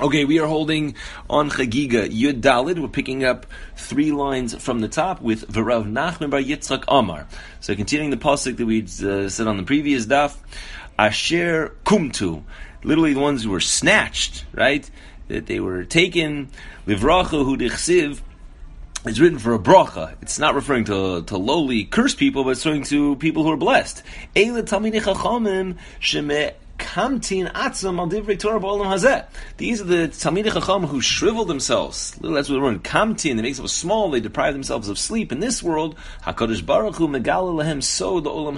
Okay, we are holding on Chagiga Yud Dalid. We're picking up three lines from the top with Verav Nachman Bar Yitzchak Amar. So continuing the pasuk that we uh, said on the previous daf, Asher Kumtu, literally the ones who were snatched, right? That they were taken. Livracha Hu Dichsiv. It's written for a bracha. It's not referring to, to lowly cursed people, but it's referring to people who are blessed. Eile Talmidei Chachamim kamtin atzam al divrei Torah ba'olam hazeh. These are the Talmidei Chacham who shrivel themselves. That's what the word kamtin. They make themselves small. They deprive themselves of sleep in this world. Hakadosh Baruch Hu megala lehem so the olam.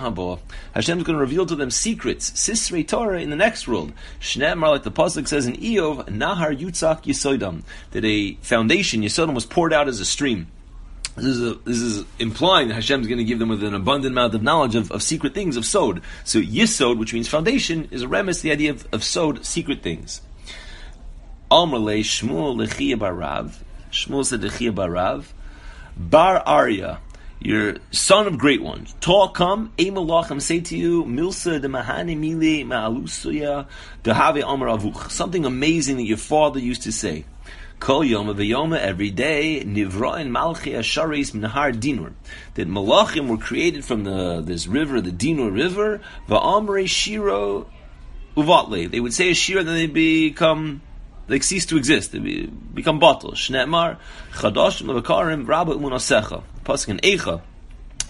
Hashem is going to reveal to them secrets, sisrei Torah in the next world. Shneimar, like the pasuk says in Iyov, nahar yutzak yisoidam, that a foundation yisodam was poured out as a stream. This is, a, this is implying that Hashem is going to give them with an abundant amount of knowledge of, of secret things, of sod. So yisod, which means foundation, is a remes, the idea of, of sod, secret things. Almalei Shmuel Lechia Barav. Shmuel said Lechia Barav. Bar Arya, your son of great ones. Tall come, Emalachim say to you, Milsa de Mahane Mile Ma'alusuya Dehave Amar Avuch. Something amazing that your father used to say. Kol Yoma V'Yoma, every day, Nivrain Malchi Asharis Nahar Dinur. That Malachim were created from the this river, the Dinur River, Va'amre Shiro Uvatle. They would say a Shiro, then they become they cease to exist. They be, become bottled. Shne'mar Chadashim Levakarim Rabba Umunasecha. Pasuk in Eicha.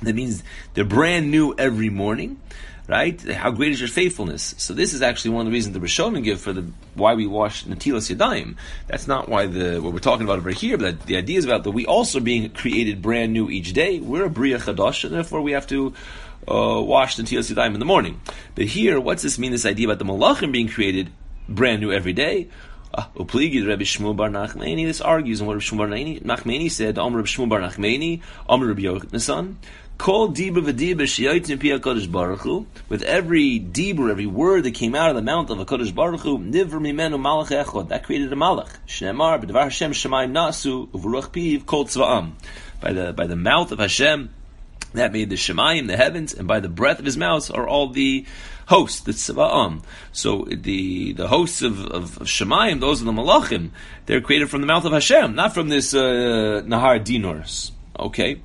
That means they're brand new every morning right? How great is your faithfulness? So this is actually one of the reasons the Rishonim give for the why we wash Natilas Yadayim. That's not why the what we're talking about over here, but the idea is about that we also being created brand new each day. We're a Bria Chadash, and therefore we have to uh, wash Natilas Yadayim in the morning. But here, what's this mean? This idea about the Malachim being created brand new every day? Uh, Rabbi Shmuel Bar Nachmani, this argues on what Rabbi Shmuel Bar Nachmani said, Amr Rabbi Shmuel Bar Nachmani, Amr Rabbi Yochanan, Kol diba v'diba sheyotzim pi HaKadosh Baruch. With every diba, every word that came out of the mouth of HaKadosh Baruch Hu, nivr mimenu malach echod. That created a malach. Shneimar, b'devar Hashem shemayim nasu, u'v'ruach piv kol tzva'am. By the, by the mouth of Hashem, that made the Shemayim, the heavens, and by the breath of his mouth are all the hosts, the Tzva'am. So the the hosts of, of, of Shemayim, those are the Malachim, they're created from the mouth of Hashem, not from this uh, Nahar Dinors. Okay?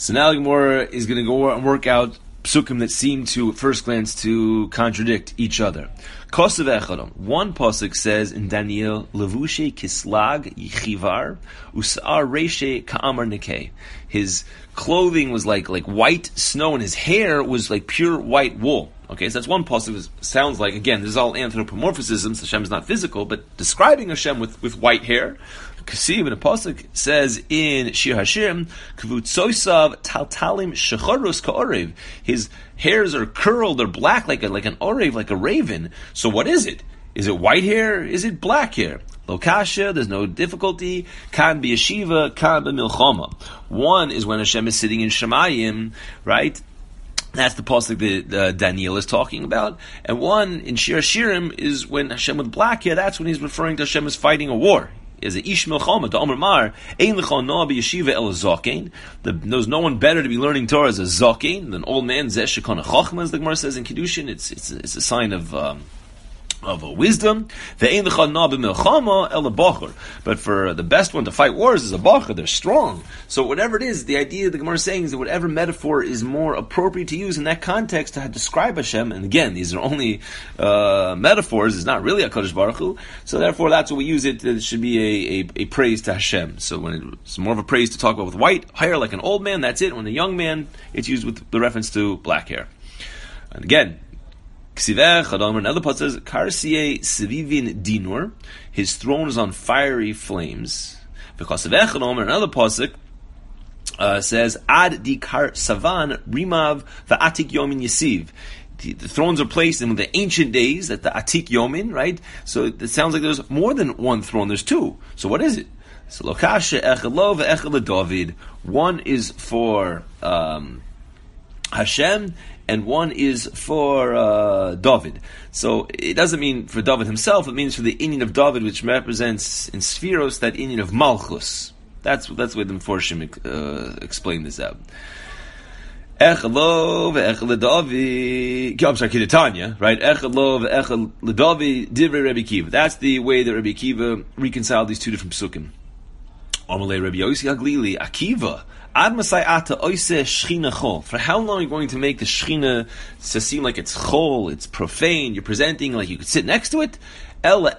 So now the Gemara is going to go and work out psukim that seem to, at first glance, to contradict each other. Kosav Echadam. One pasuk says in Daniel, Levushe kislag yichivar usar reshe ka'amar nekeh. His clothing was like like white snow, and his hair was like pure white wool. Okay, so that's one pasuk. Sounds like again, this is all anthropomorphisms. Hashem is not physical, but describing Hashem with, with white hair. Kasiv in a pasuk says in Shir Hashim, Kvutsoisav taltalim shecharus ka'orev. His hairs are curled, they're black like a, like an orev, like a raven. So what is it? Is it white hair? Is it black hair? Lokasha, there's no difficulty. Kan be yeshiva, kan be milchama. One is when Hashem is sitting in Shemayim, right? That's the pasuk that uh, Daniel is talking about. And one in Shir Shirim is when Hashem with black hair. That's when he's referring to Hashem as fighting a war is a ish milchama to Omer Mar ein lechon noah b'yeshiva el zakein. There's no one better to be learning Torah as a zakein than old man zesh shekon chachma, as the Gemara says in Kiddushin. It's it's it's a sign of. Um, of a wisdom. But for the best one to fight wars is a bacher. They're strong. So whatever it is, the idea the Gemara is saying is that whatever metaphor is more appropriate to use in that context to describe Hashem, and again, these are only uh, metaphors, it's not really a Kodesh Baruch Hu, so therefore that's what we use it, it should be a, a, a, praise to Hashem. So when it's more of a praise to talk about with white hair like an old man, that's it. When a young man, it's used with the reference to black hair. And again, Another part says, Karsiye Sivivin Dinur, his throne is on fiery flames. Because of Echadom, another pasuk uh, says, Ad Dikar Savan Rimav Va'atik Yomin Yasiv. The, the, thrones are placed in the ancient days at the Atik Yomin, right? So it sounds like there's more than one throne. There's two. So what is it? So Lokasha Echad Echad David. One is for um, Hashem, and one is for uh, David. So it doesn't mean for David himself; it means for the Indian of David, which represents in Spheros that Indian of Malchus. That's that's where the Mephoshim uh, explain this out. Echelo ve'echel ledavi. I'm sorry, Kidatanya, right? Echelo ve'echel ledavi divrei Rebbe Kiva. That's the way that Rebbe Kiva reconciled these two different psukim. Amalei Rebbe Yossi Haglili Akiva. For how long are you going to make the Shechina to seem like it's Chol, it's profane, you're presenting like you could sit next to it? No,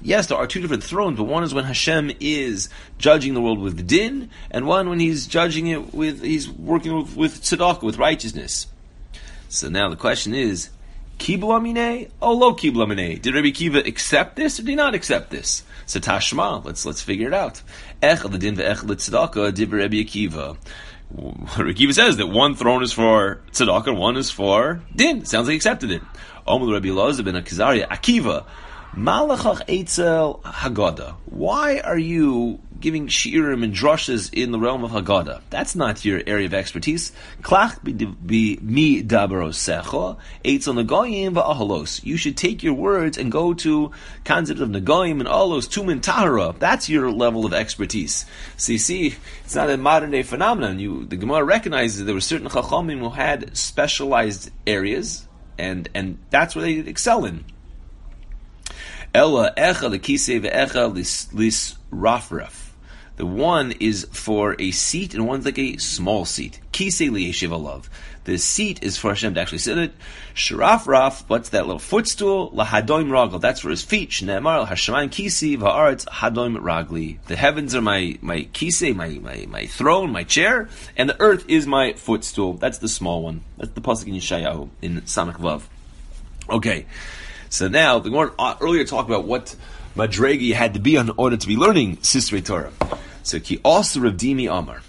yes, there are two different thrones, but one is when Hashem is judging the world with din, and one when he's judging it with, he's working with, with tzedakah, with righteousness. So now the question is, Kibla mine? Oh, lo kibla mine. Did Rabbi Kiva accept this or did he not accept this? So Tashma, let's let's figure it out. Ech l'din ve'ech l'tzedakah div Rabbi Akiva. Rabbi says that one throne is for tzedakah one is for din. Sounds like he accepted it. Omul Rabbi Elazar ben Akizaria Akiva. Malachach Eitzel Haggadah. Why are you giving shiurim and drushes in the realm of Haggadah? That's not your area of expertise. Klach mi dabarosecha Eitzel Nagoyim va'ahalos. You should take your words and go to concepts of Nagoyim and Alos, Tumin Tahara. That's your level of expertise. So you see, it's not a modern day phenomenon. You, the Gemara recognizes that there were certain Chachamim who had specialized areas, and, and that's where they excel in. Ella echa lekise ve'echa lis rafraf. The one is for a seat and one's like a small seat. Kise liyeshiv alav. The seat is for Hashem to actually sit in it. Sharaf raf, what's that little footstool? Lahadoim ragel. That's for his feet. Shneemar hashemayim kisi va'aretz hadoim ragli. The heavens are my my kise, my, my my throne, my chair, and the earth is my footstool. That's the small one. That's the pasuk in Yeshayahu in Samach Vav. Okay. So now, the Gemara uh, earlier talked about what Madregi had to be in order to be learning Sisrei Torah. So ki also Rav Dimi Amar.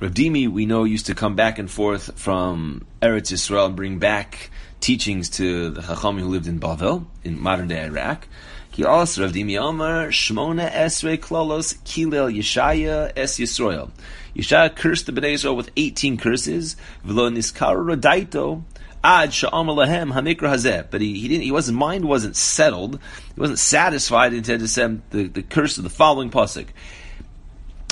Rav Dimi, we know, used to come back and forth from Eretz Yisrael and bring back teachings to the Chachamim who lived in Bavel, in modern day Iraq. Ki also Rav Dimi Amar, Shmona Esrei Klolos, Kilel Yeshaya Es Yisrael. Yeshaya cursed the Bnei Israel with 18 curses, V'lo Niskar Rodaito, ad sha'am hamikra hazeh. But he, he didn't. He wasn't. Mind wasn't settled. He wasn't satisfied until to send the, the curse of the following pasuk.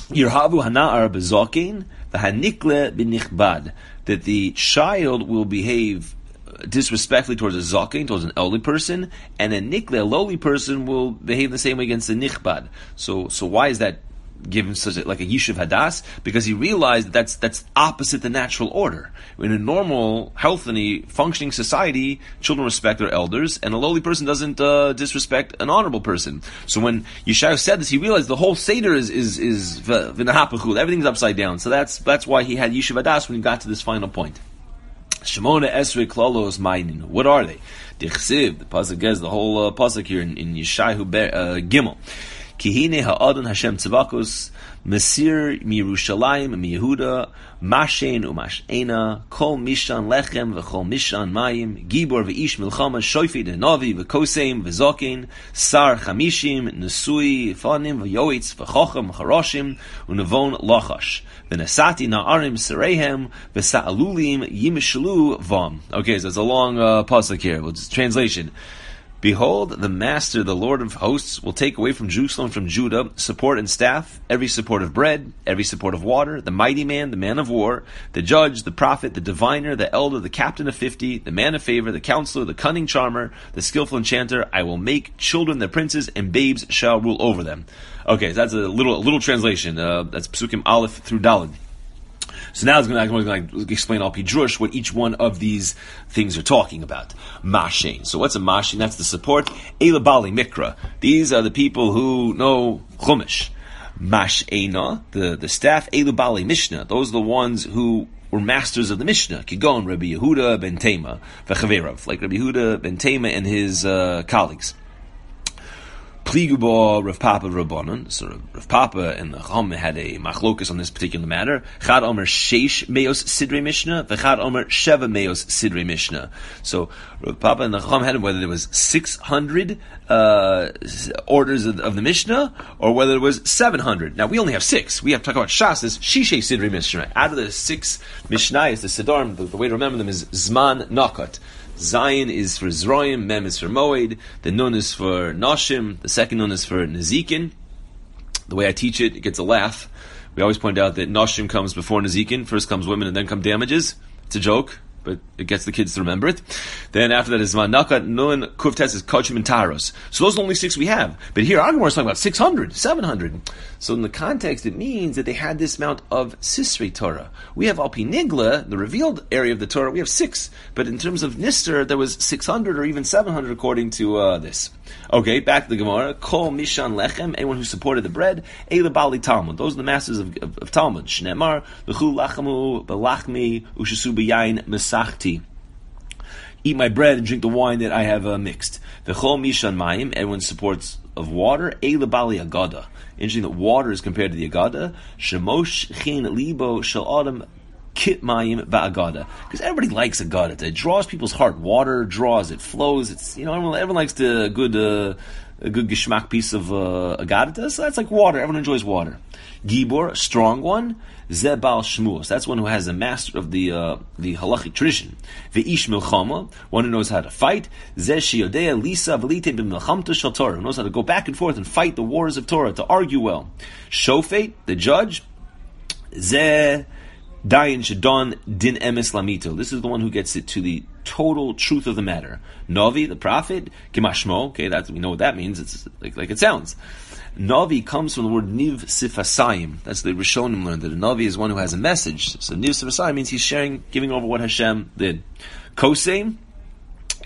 Yirhavu hana'ar bezokin v'hanikle b'nichbad. That the child will behave disrespectfully towards a zakin, towards an elderly person, and a nikle, a lowly person, will behave the same way against a nichbad. So, so why is that given such a, like a yishuv hadas because he realized that that's that's opposite the natural order. In a normal, healthy, functioning society, children respect their elders, and a lowly person doesn't uh, disrespect an honorable person. So when Yeshayahu said this, he realized the whole seder is is is v'nahapachul. Everything's upside down. So that's that's why he had yishuv hadas when he got to this final point. Shemona Esrei Klolos Mainin. What are they? Dichsiv, the pasuk gets the whole uh, pasuk here in, in Yeshayahu uh, Gimel. Kihine ha'adon Hashem tzavakos, Mesir Mirushalayim Miyehuda, Mashen Umashena, Kol Mishan Lechem v'Chol Mishan Mayim, Gibor v'ish Milchama, Shoifi Denovi v'Koseim v'Zokin, Sar Chamishim, Nesui Fanim v'Yoitz v'Chochem v'Charoshim, Unavon Lachash. V'Nesati Na'arim Serehem, V'Sa'alulim Yimishlu Vam. Okay, so it's a long uh, pasuk here. Well, translation. Behold, the Master, the Lord of hosts, will take away from Jerusalem, from Judah, support and staff, every support of bread, every support of water, the mighty man, the man of war, the judge, the prophet, the diviner, the elder, the captain of fifty, the man of favor, the counselor, the cunning charmer, the skillful enchanter. I will make children their princes, and babes shall rule over them. Okay, so that's a little a little translation. Uh, that's Psukim Aleph through Dalid. So now it's going to explain al pidrush what each one of these things are talking about. Mashin. So what's a mashin? That's the support. Elabali mikra. These are the people who know chumash. Mash'ena, the, the staff, Elubali Mishnah. Those are the ones who were masters of the Mishnah. Kigon, Rabbi Yehuda ben Tema, V'chaverav, like Rabbi Yehuda ben Tema and his uh, colleagues. Pligubo Rav Papa Rabbanon. So Rav Papa and the Chum had a machlokus on this particular matter. Chad Omer Sheish Meos Sidre Mishnah, Chad Omer Sheva Meos Sidre Mishnah. So Rav Papa and the Chum had whether there was 600 uh, orders of, of, the Mishnah or whether it was 700. Now we only have six. We have to talk about Shas as Shishe Sidre Mishnah. Out of the six Mishnahs, the Siddharm, the, the way to remember them is Zman Nakat. Zion is for Zroim, Mem is for Moed, the Nun is for Nashim, the second Nun is for Nezikin. The way I teach it, it gets a laugh We always point out that Noshim comes before Nazikin. First comes women and then come damages. It's a joke but it gets the kids to remember it. Then after that is Manaka, Nun, Kuftes is Kochim and Taros. So those are the only six we have. But here Agamor is talking about 600, 700. So in the context, it means that they had this amount of Sisri Torah. We have Alpinigla, the revealed area of the Torah, we have six. But in terms of Nister, there was 600 or even 700 according to uh, this. Okay, back to the Gemara. Kol Mishan Lechem, anyone who supported the bread, Eila Bali Talmud. Those are the masters of, of, of Talmud. Shnemar, L'chu Lachamu, Belachmi, Ushasu B'yayin, Mesachti. Eat my bread and drink the wine that I have uh, mixed. V'chol Mishan Mayim, everyone supports of water, Eila Bali Agada. Interesting that water is compared to the Agada. Shemosh Chin Libo Shal Adam kit mayim va'agada. Because everybody likes agada. It draws people's heart. Water draws, it flows. It's, you know, everyone, everyone likes the good, uh, a good geschmack piece of uh, agada. So that's like water. Everyone enjoys water. Gibor, strong one. Zebal Shmuos. That's one who has a master of the uh, the halachic tradition. Ve'ish milchama, one who knows how to fight. Zeshi Yodea Lisa Velite b'milchamta shel Torah, who knows how to go back and forth and fight the wars of Torah, to argue well. Shofet, the judge. Zeh Dayan Shadon Din Emes Lamito. This is the one who gets it to the total truth of the matter. Navi, the prophet, Kimashmo. Okay, that's we know what that means. It's like, like it sounds. Navi comes from the word Niv Sifasayim. That's the Rishonim learned that a Navi is one who has a message. So Niv Sifasayim means he's sharing, giving over what Hashem did. Kosem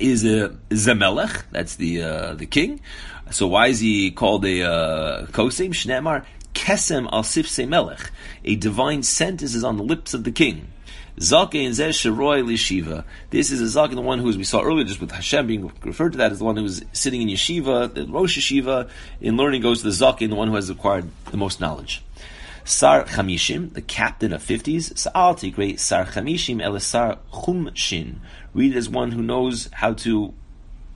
is a Zemelech. That's the uh, the king. So why is he called a uh, Kosem? Shnemar kesem al sifse melech. A divine sentence is on the lips of the king. Zaken zeh sheroy lishiva. This is a zaken, the one who, as we saw earlier, just with Hashem being referred to that as the one who is sitting in yeshiva, the Rosh Yeshiva. In learning goes to the zaken, the one who has acquired the most knowledge. Sar Chamishim, the captain of fifties. Sa'al Tikre Sar Chamishim Elisar Chumshin. Read as one who knows how to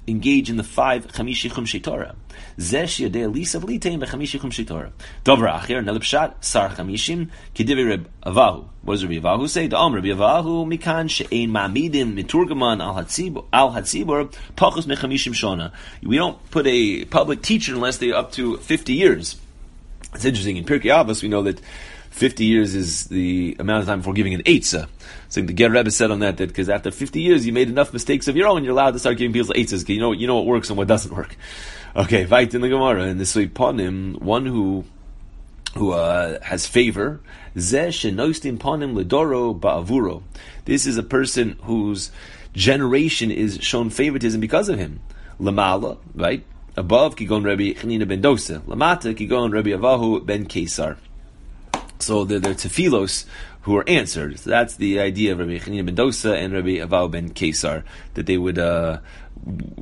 engage in the five Chamishi Chumshei Torah. Zesh Yadei Lisa V'litein B'Chamishi Chumshei Torah. Dover Acher, Nelipshat, Sar Chamishim, Kedivi Reb Avahu. What does Rabbi Avahu say? The Om Rabbi Avahu, Mikan She'ein Ma'amidim, Miturgaman Al Hatzibur, Al Pachos Mechamishim Shona. We don't put a public teacher unless they're up to 50 years. It's interesting, in Pirkei Avos we know that 50 years is the amount of time for giving an eitzah. So the Ger Rebbe said on that that because after 50 years you made enough mistakes of your own, you're allowed to start giving people eitzahs. You know, you know what works and what doesn't work. Okay, Vait in the Gemara and this ponim, one who who uh, has favor. This is a person whose generation is shown favoritism because of him. Lamala, right? Above Kigon Rabbi Chanina ben Dosa. Lamata Kigon Rabbi Avahu ben Kesar. So they're, they're tefilos who are answered. So that's the idea of Rabbi Chanina ben Dosa and Rabbi Avau ben Kesar that they would uh,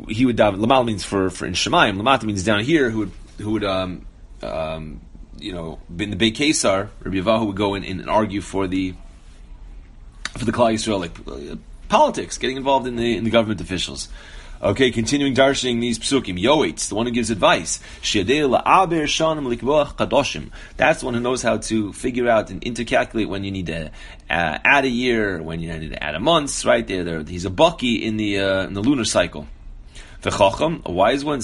he would daven. Lamal means for for in Shemayim. Lamata means down here who would who would um, um, you know in the Beit Kesar. Rabbi Avahu would go in, in, and argue for the for the Klal Yisrael like uh, politics, getting involved in the in the government officials. Okay, continuing darshaning these psukim. Yoetz, the one who gives advice. That's the one who knows how to figure out and intercalculate when you need to uh, add a year, when you need to add a month. Right there, there. He's a bucky in the uh, in the lunar cycle. The Chacham, a wise one,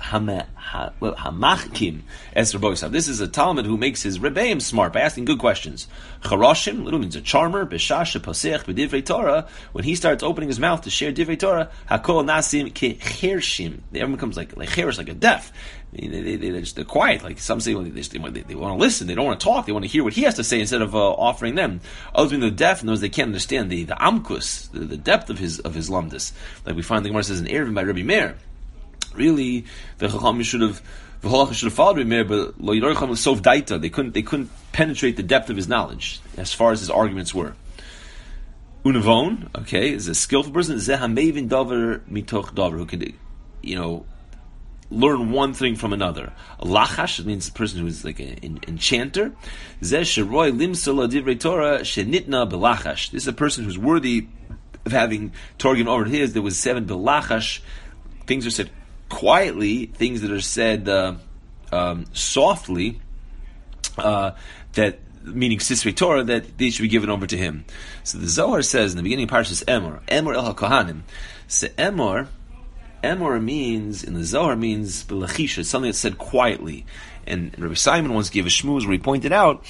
Hamachkim This is a Talmud who makes his Rebbeim smart by asking good questions. Charashim, little means a charmer, Beshash Pasech B'divrei Torah. When he starts opening his mouth to share Divrei Torah, Hakol Nasim Kechershim. Everyone becomes like like cherish, like a deaf. They, they, they, are just, they're quiet. Like some say, they, they, they, want to listen. They don't want to talk. They want to hear what he has to say instead of uh, offering them. Others being the deaf and those they can't understand the the amkus, the, the depth of his of his lumdus. Like we find the Gemara says in Erevin by Rabbi Meir. Really, the Chacham should have the Halacha should have followed Meir, but Lo Yirocham was so daita. They couldn't they couldn't penetrate the depth of his knowledge as far as his arguments were. Unavon, okay, is a skillful person. Zehamevin davar mitoch davar who can, you know, learn one thing from another. Lachash means a person who is like an enchanter. Zeh Sherroy Limsala Divraitora Shenitna belachash. This is a person who's worthy of having Torah given over to his. There was seven belachash. Things are said quietly, things that are said uh, um, softly, uh, that meaning Sisrei Torah, that they should be given over to him. So the Zohar says in the beginning of Parshas Emor, Emor el HaKohanim, so Emor Emor means, in the Zohar means, belachisha, something that's said quietly. And Rabbi Simon once gave a shmooze where he pointed out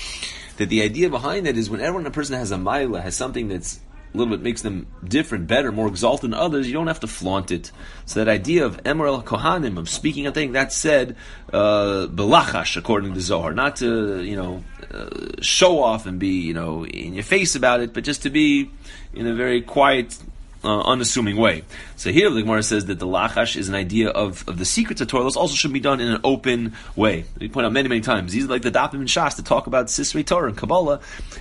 that the idea behind it is whenever a person has a maila, has something that's a little bit makes them different, better, more exalted than others, you don't have to flaunt it. So that idea of Emerel Kohanim, of speaking a thing, that's said, uh, belachash, according to Zohar. Not to, you know, uh, show off and be, you know, in your face about it, but just to be in a very quiet, uh, unassuming way. So here the Gemara says that the lachash is an idea of, of the secrets of Torah. This also should be done in an open way. We point out many, many times. These are like the Dapim and Shas to talk about Sisrei Torah and Kabbalah.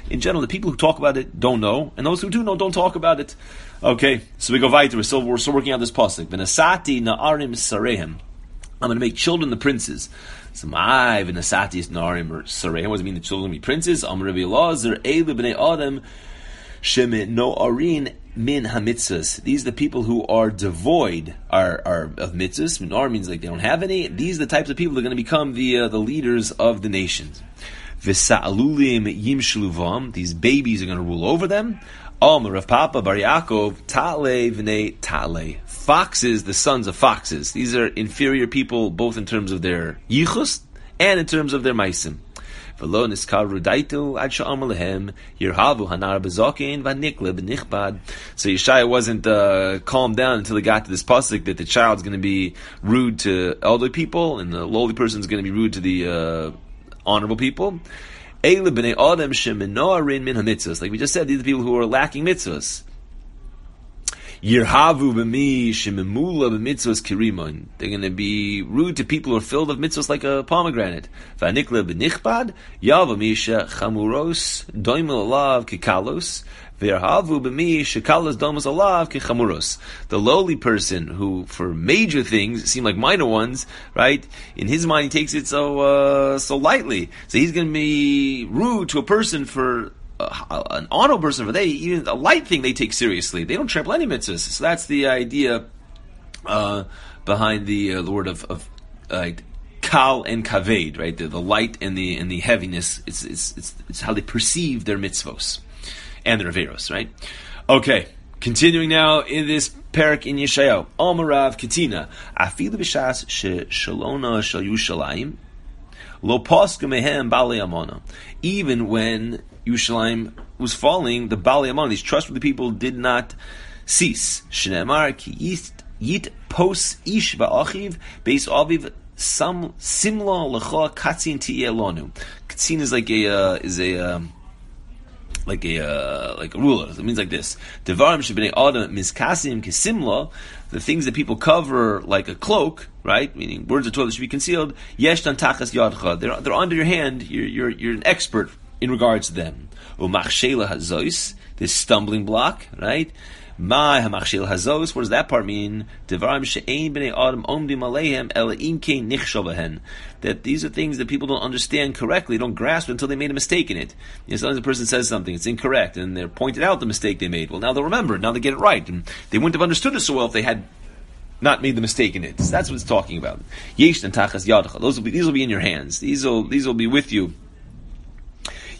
In general, the people who talk about it don't know, and those who do know don't talk about it. Okay, so we go weiter. We're still, we're still working out this pasuk. V'nasati na'arim sarehim. I'm going to make children the princes. So my v'nasati is na'arim or sarehim. What does it mean the children will be princes? Am Rabbi Elazar, Eilu b'nei Adam, Shemit no arin min hamitzvahs. These are the people who are devoid are, are of mitzvahs. Minar means like they don't have any. These are the types of people that are going to become the uh, the leaders of the nations. V'sa'alulim yim These babies are going to rule over them. Om Rav Papa Bar Yaakov Tale v'nei Tale. Foxes, the sons of foxes. These are inferior people, both in terms of their yichus and in terms of their maisim. So Yeshaya wasn't uh, calmed down until he got to this pasuk that the child's going to be rude to elderly people and the lowly person is going to be rude to the uh, honorable people. Like we just said, these are people who are lacking mitzvahs. Yirhavu b'mi b'mitzvahs kirimon. They're going to be rude to people who are filled of mitzvahs like a pomegranate. V'anikla b'nichbad yava misha chamuros doimel alav kikalos. The lowly person who, for major things, seem like minor ones, right? In his mind, he takes it so uh, so lightly. So he's going to be rude to a person for uh, an auto person, they even a light thing they take seriously. They don't trample any mitzvahs. So that's the idea uh, behind the, uh, the word of, of uh, kal and kaved, right? The, the, light and the and the heaviness. It's, it's it's it's how they perceive their mitzvos and their averos, right? Okay, continuing now in this parak in Yeshayahu. Amarav Katina Afilu b'shas shalona shal Yushalayim. Lo mehem bali amona. Even when Yerushalayim was falling, the Bali Amon, these trustworthy people, did not cease. Shneemar ki yit pos ish va'achiv beis aviv sam simla lecha katzin ti'elonu. Katzin is like a uh, is a um, like a uh, like a ruler. It means like this: Devarim shebnei adam miskasim kisimla. The things that people cover like a cloak, right? Meaning words of Torah should be concealed. Yesh tachas yadcha. They're they're under your hand. You're you're you're an expert in regards to them. Umachshela hazois, this stumbling block, right? My hamachshel hazos. What does that part mean? Devarim she'ein b'nei adam omdim aleihem. That these are things that people don't understand correctly, don't grasp until they made a mistake in it. You know, sometimes a person says something, it's incorrect, and they're pointed out the mistake they made. Well, now they'll remember, it. now they get it right, and they wouldn't have understood it so well if they had not made the mistake in it. So that's what it's talking about. Yesh and tachas yadacha. Those will be, these will be in your hands. These will, these will be with you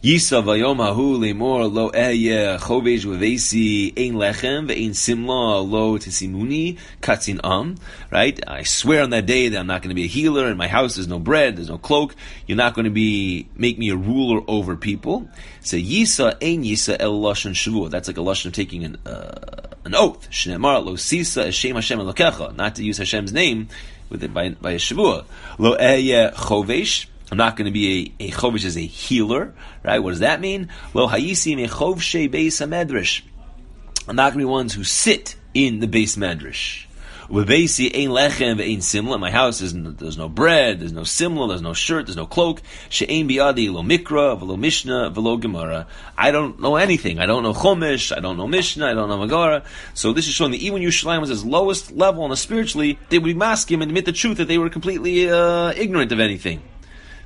Yisa vayom hahu lemor lo eye chovesh vevesi ein lechem ve'ein simla lo tesimuni katzin am. Right? I swear on that day that I'm not going to be a healer. In my house, there's no bread, there's no cloak. You're not going to be make me a ruler over people. So yisa ein yisa el lashon shavua. That's like a lashon of taking an uh, an oath. Shnemar lo sisa Hashem Hashem elokecha. Not to use Hashem's name with it by by a shavua. Lo eye chovesh. I'm not going to be a, a chovish as a healer, right? What does that mean? Lo hayisim echovshe beis medrash. I'm not going to be ones who sit in the base medrash. Ein ve'ein simla. My house is there's no bread, there's no simla, there's no shirt, there's no cloak. She'ein biadi lo mikra, velo gemara. I don't know anything. I don't know chomish. I don't know mishnah. I don't know magara. So this is showing that even Yerushalayim was his lowest level and spiritually, they would mask him and admit the truth that they were completely uh, ignorant of anything.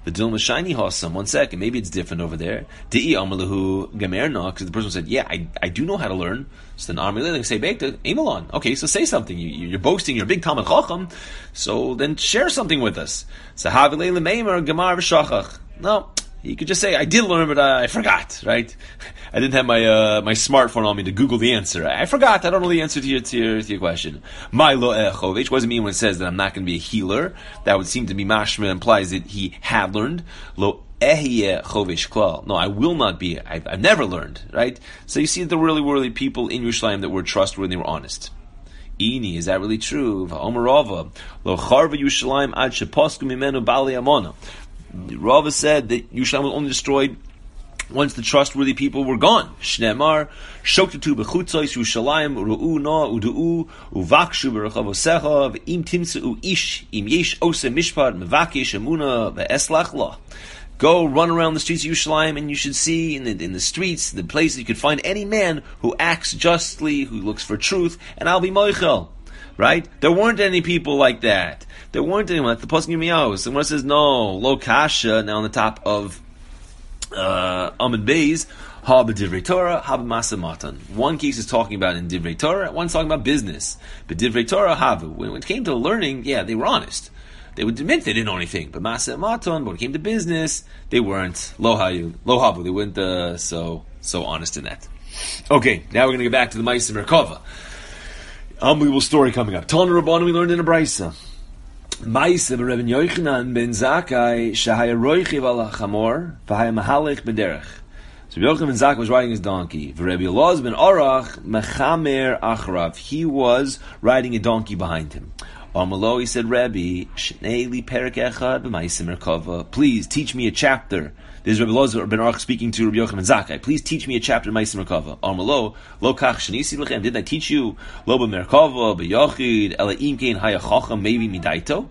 The Dilma Shiny Hossam, one second, maybe it's different over there. Di'i Amalahu Gamerna, because the person said, Yeah, I, I do know how to learn. So then Army they say back to Amalon. Okay, so say something. You, are boasting, you're big Talmud Chacham, so then share something with us. So Havilele Meimer Gemar V'Shachach. No, He could just say, "I did learn, but I forgot." Right? I didn't have my uh, my smartphone on me to Google the answer. I forgot. I don't know the answer to your to your, to your question. My lo echovich. What does mean when it says that I'm not going to be a healer? That would seem to be mashma implies that he had learned. Lo chovish No, I will not be. I've, I've, never learned. Right? So you see, there really, really people in Yerushalayim that were trustworthy. They were honest. Ini, is that really true? Omerava, lo charva Yerushalayim ad sheposku mimenu bali amona. Rava said that Yerushalayim was only destroyed once the trustworthy people were gone. Shnemar, shoktatu bechutzois Yerushalayim, ru'u na udu'u, uvakshu berachavosecha, v'im timtzu ish, im yesh ose mishpat, mevakish amuna, ve'eslach la. Go run around the streets of Yerushalayim, and you should see in the, in the streets, the places you could find any man who acts justly, who looks for truth, and I'll be moichel. Right? There weren't any people like that. There weren't anyone like the Pasuk Yirmiyahu. Someone says no, lo kasha. Now on the top of uh, Amid Beis, Hab Divrei Torah, Hab Masamatan. One case is talking about in Divrei Torah, one's talking about business. But Divrei Torah, Havu. When it came to learning, yeah, they were honest they would admit they didn't know anything. But Masa Maton, when it came to business, they weren't lohayu, lohavu. They weren't uh, so so honest in that. Okay, now we're going to get back to the Ma'aser Merkava. Unbelievable story coming up. Ton Rabbanu we learned in a brisa. Ma'aser Rebbe Yochanan ben Zakkai shahaya roichiv al chamor v'haya mahalech b'derech. So Yochanan ben Zakkai was riding his donkey. Rebbe Elaz ben Orach mechamer achrav. He was riding a donkey behind him. Amalo, he said, Rabbi, please teach me a chapter. This is Rabbi Lozer ben Arch speaking to Rabbi Yochanan Zakkai. Please teach me a chapter in Ma'aser Merkava. Amalo, lo kach shenisi lechem. Didn't I teach you lo b'merkava, b'yochid, ela imkein hayachacham, maybe midaito?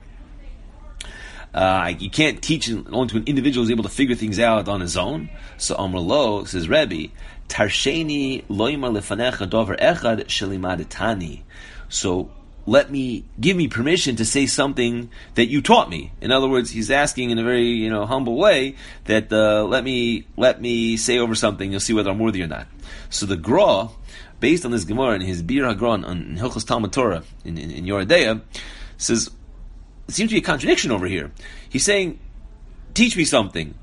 Uh, you can't teach only to an individual who's able to figure things out on his own. So Amrlo says, Rebbe, Tarsheni loimar lefanecha dover echad shelimadetani. So let me give me permission to say something that you taught me. In other words, he's asking in a very you know humble way that uh, let me let me say over something. You'll see whether I'm worthy or not. So the Gra, based on this Gemara and his Bir Hagron on Hilchos Talmud Torah in, in, in Yoredeya, says it seems to be a contradiction over here. He's saying, "Teach me something."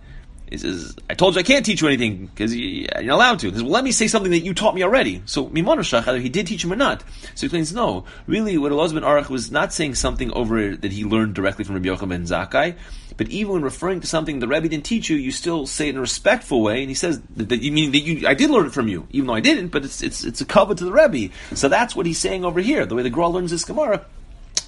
He says, I told you I can't teach you anything because you're not allowed to. He says, well, let me say something that you taught me already. So, Mimanushach, either he did teach him or not. So he explains, no, really what Elazar ben Arach was not saying something over that he learned directly from Rabbi Yochanan ben Zakkai, but even when referring to something the Rebbe didn't teach you, you still say it in a respectful way, and he says that, that you mean that you, I did learn it from you, even though I didn't, but it's, it's, it's a cover to the Rebbe. So that's what he's saying over here, the way the Gra learns this Gemara.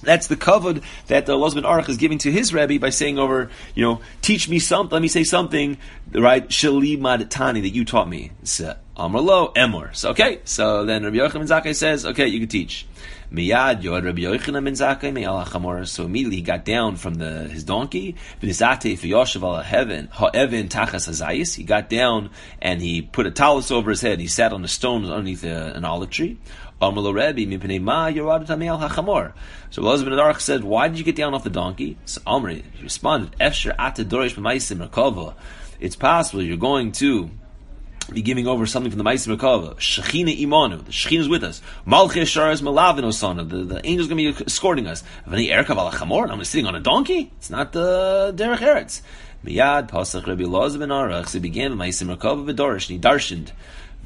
That's the kavod that the Lozman Arach is giving to his Rebbe by saying over, you know, teach me something, let me say something, right? Shali Madatani that you taught me. So, uh, Amrlo, Emor. So, okay, so then Rabbi Yochanan ben Zakkai says, okay, you can teach. Miyad Yod Rabbi Yochanan ben Zakkai So immediately he got down from the, his donkey. V'nisate f'yoshev al heaven ha'evin tachas hazayis. He got down and he put a talus over his head. He sat on a stone underneath a, an olive tree. Amrlo Rebbe mipnei ma yorad al hachamor. So Elazar ben Adarach said, "Why did you get down off the donkey?" So Amri responded, "Efsher ata dorish b'maisim rakava." It's possible you're going to be giving over something from the Maisim Merkava. Shechina imanu. The Shechina is with us. Malchei Sharas Malavin Osana. The, the angel's going to be escorting us. V'ni Erkav al Chamor. I'm sitting on a donkey. It's not the Derech Eretz. Miyad Pasach Rabbi Elazar ben Arach. So began the Maisim Merkava v'dorish. And he darshened.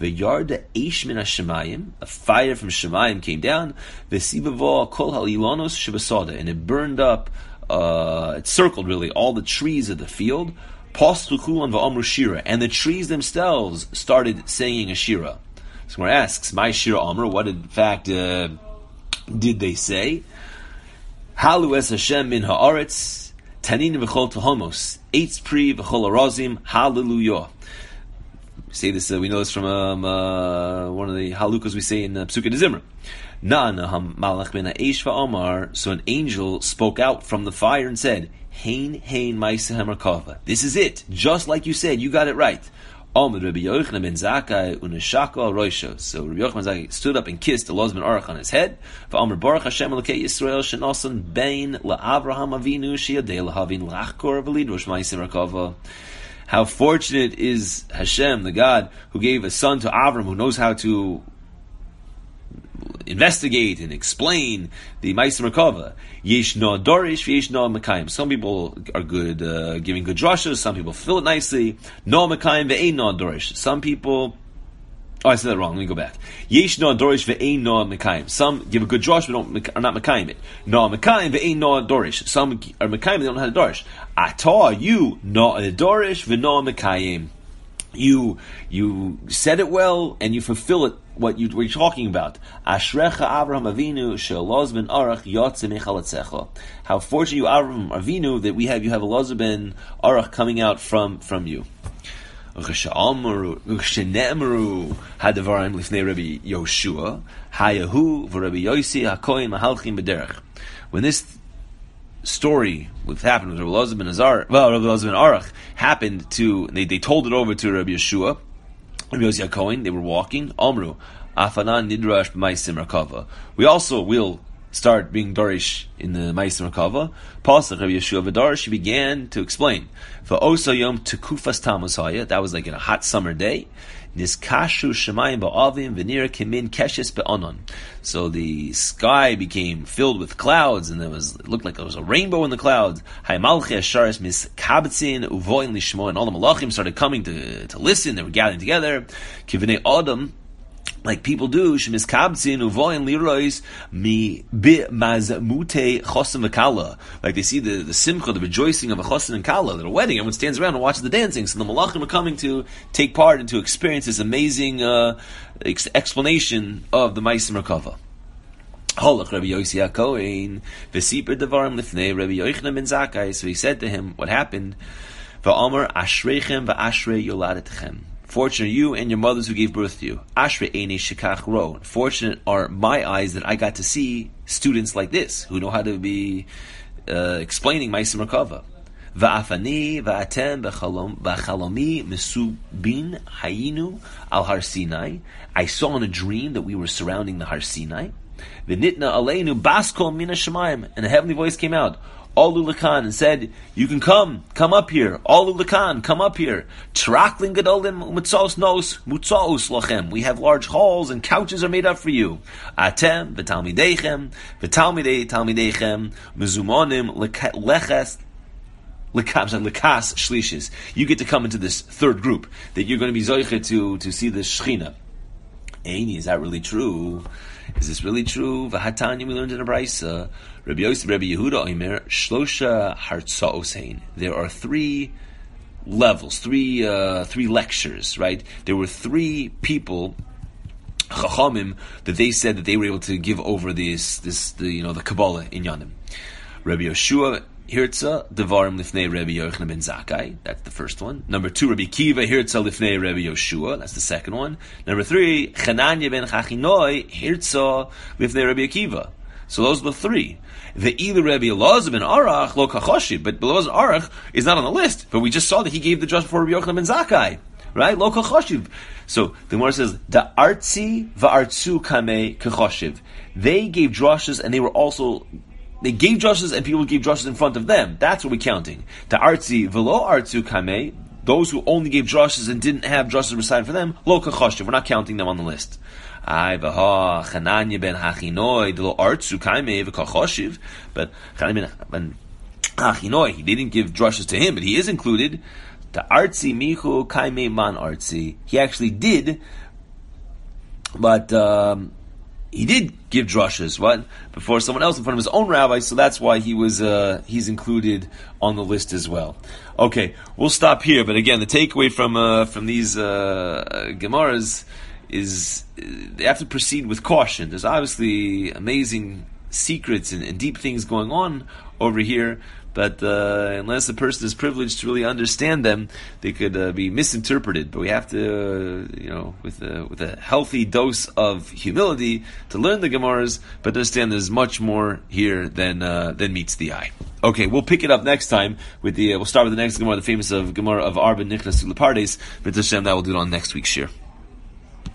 V'yarda eish min Shemayim, a fire from Shemayim came down. V'sibavo kol halilonos shebasada, and it burned up. Uh, it circled really all the trees of the field. Pastuchulan v'amru shira, and the trees themselves started singing a shira. So one asks, "My shira amr, what in fact uh, did they say?" Halu es Hashem min haaretz, tanin v'chol tehomos, eitz pri v'chol arazim, hallelujah. We say this. Uh, we know this from um, uh, one of the halukas we say in uh, Pesukei Zimra. So an angel spoke out from the fire and said, Hain Hain Maisehem This is it, just like you said. You got it right. So Rabbi Yochanan ben Zakkai stood up and kissed the Loz ben Arach on his head. V'amr Baruch Hashem Elokei Yisrael shenosan bein la'Avraham Avinu sheyadei lahavin lachkor v'lidrosh Maisehem Rakava. How fortunate is Hashem, the God who gave a son to Avram, who knows how to investigate and explain the Meisim Merkava. Yesh no dorish, yesh no mekayim. Some people are good, uh, giving good drushes. Some people fill it nicely. No mekayim ve'ein dorish. Some people Oh, I said that wrong. Let me go back. Yesh no dorish ve'ein no mekayim. Some give a good drosh, but don't are not mekayim it. No mekayim ve'ein no dorish. Some are mekayim, they don't how to dorish. Ata you no dorish ve'no mekayim. You you said it well and you fulfill it. What you were talking about? Ashrecha Avraham Avinu she'aloz ben Arach yotze How fortunate you Avraham Avinu that we have you have a ben Arach coming out from from you. Kshenemaru hadavarim lifnei Rabbi Yoshua hayahu v'Rabbi Yosi hakoyin mahalchim b'derech. When this story what happened with Rabbi Elazar ben Azar, well, Rabbi Elazar ben Arach happened to they, they told it over to Rabbi Yeshua, Rabbi Yosi hakoyin. They were walking. Amru afanan nidrash b'maisim rakava. We also will start being Dorish in the Ma'aser Merkava, Pasach Rabbi Yeshua he began to explain. For Osa Yom Tekufas Tamasaya, that was like in a hot summer day. Niskashu Shemayim Ba'avim V'nir Kimin Keshes Be'anon. So the sky became filled with clouds, and there was it looked like there was a rainbow in the clouds. Haimalchi Asharis Miskabetzin Uvoin Lishmo, and all the Malachim started coming to, to listen. They were gathering together. Kivnei Adam like people do, shemiskabtzin uvoyin lirois mi mazmute chosim v'kala. Like they see the, the simcha, the rejoicing of a chosim and kala, at a wedding, everyone stands around and watches the dancing. So the malachim are coming to take part and to experience this amazing uh, ex- explanation of the Maisim Rakava. Holach Rabbi Yossi HaKohen, v'siper devarim lifnei Rabbi Yochanan ben Zakkai. So he said to him, what happened? V'omer ashreichem v'ashrei yoladetchem. Fortunate are you and your mothers who gave birth to you. Ashre Ene Shikach Ro. Fortunate are my eyes that I got to see students like this who know how to be uh, explaining Maisim Rakava. Va'afani va'atem v'chalomi mesubin hayinu al Har Sinai. I saw in a dream that we were surrounding the Har Sinai. V'nitna aleinu baskol mina shemayim. And a heavenly voice came out. Alu Lakan and said, You can come, come up here. Alu Lakan, come up here. Traklin Gadolim Mutzos Nos Mutzos Lachem. We have large halls and couches are made up for you. Atem, Vitalmidechem, Vitalmidei Talmidechem, Mezumonim Leches Lekas Shlishis. You get to come into this third group that you're going to be Zoiche to, to see the Shechina. Aini, is that really true? Is this really true? Vahatanya, we learned in a brisa. Rabbi Yosef, Rabbi Yehuda, Omer, Shlosha Hartzaosein. There are three levels, three uh, three lectures, right? There were three people, Chachamim, that they said that they were able to give over this, this, the, you know, the Kabbalah in Yanim. Rabbi Yeshua Hirtza Devarim Lifnei Rabbi Yochanan ben Zakkai. That's the first one. Number two, Rabbi Kiva Hirtza Lifnei Rabbi Yoshua. That's the second one. Number three, Chananya ben Chachinoi Hirtza Lifnei Rabbi Akiva. So those are the three. The either Rabbi Elazar ben Arach lo kachoshi, but Elazar Arach is not on the list. But we just saw that he gave the just for Rabbi Yochanan ben Zakkai. Right? Lo kachoshiv. So the Gemara says, the artzi va'artzu kame kachoshiv. They gave drushes and they were also they gave drushes and people gave drushes in front of them. That's what we're counting. The artzi velo artzu kame, those who only gave drushes and didn't have drushes recited for them, lo kachoshev. We're not counting them on the list. Ay v'ha chananya ben hachinoi lo artzu kame v'kachoshev, but chananya ben hachinoi, he didn't give drushes to him, but he is included. The artzi michu kaime man artzi. He actually did, but. Um, he did give drushes, what before someone else in front of his own rabbi, so that's why he was uh, he's included on the list as well. Okay, we'll stop here. But again, the takeaway from uh, from these uh, gemaras is they have to proceed with caution. There's obviously amazing secrets and, and deep things going on over here, but uh, unless a person is privileged to really understand them, they could uh, be misinterpreted. But we have to, uh, you know, with a, with a healthy dose of humility to learn the Gemaras, but understand there's much more here than uh, than meets the eye. Okay, we'll pick it up next time with the. Uh, we'll start with the next Gemara, the famous of Gemara of Arba Nichnas Lepardes. But Hashem, that we'll do it on next week's share.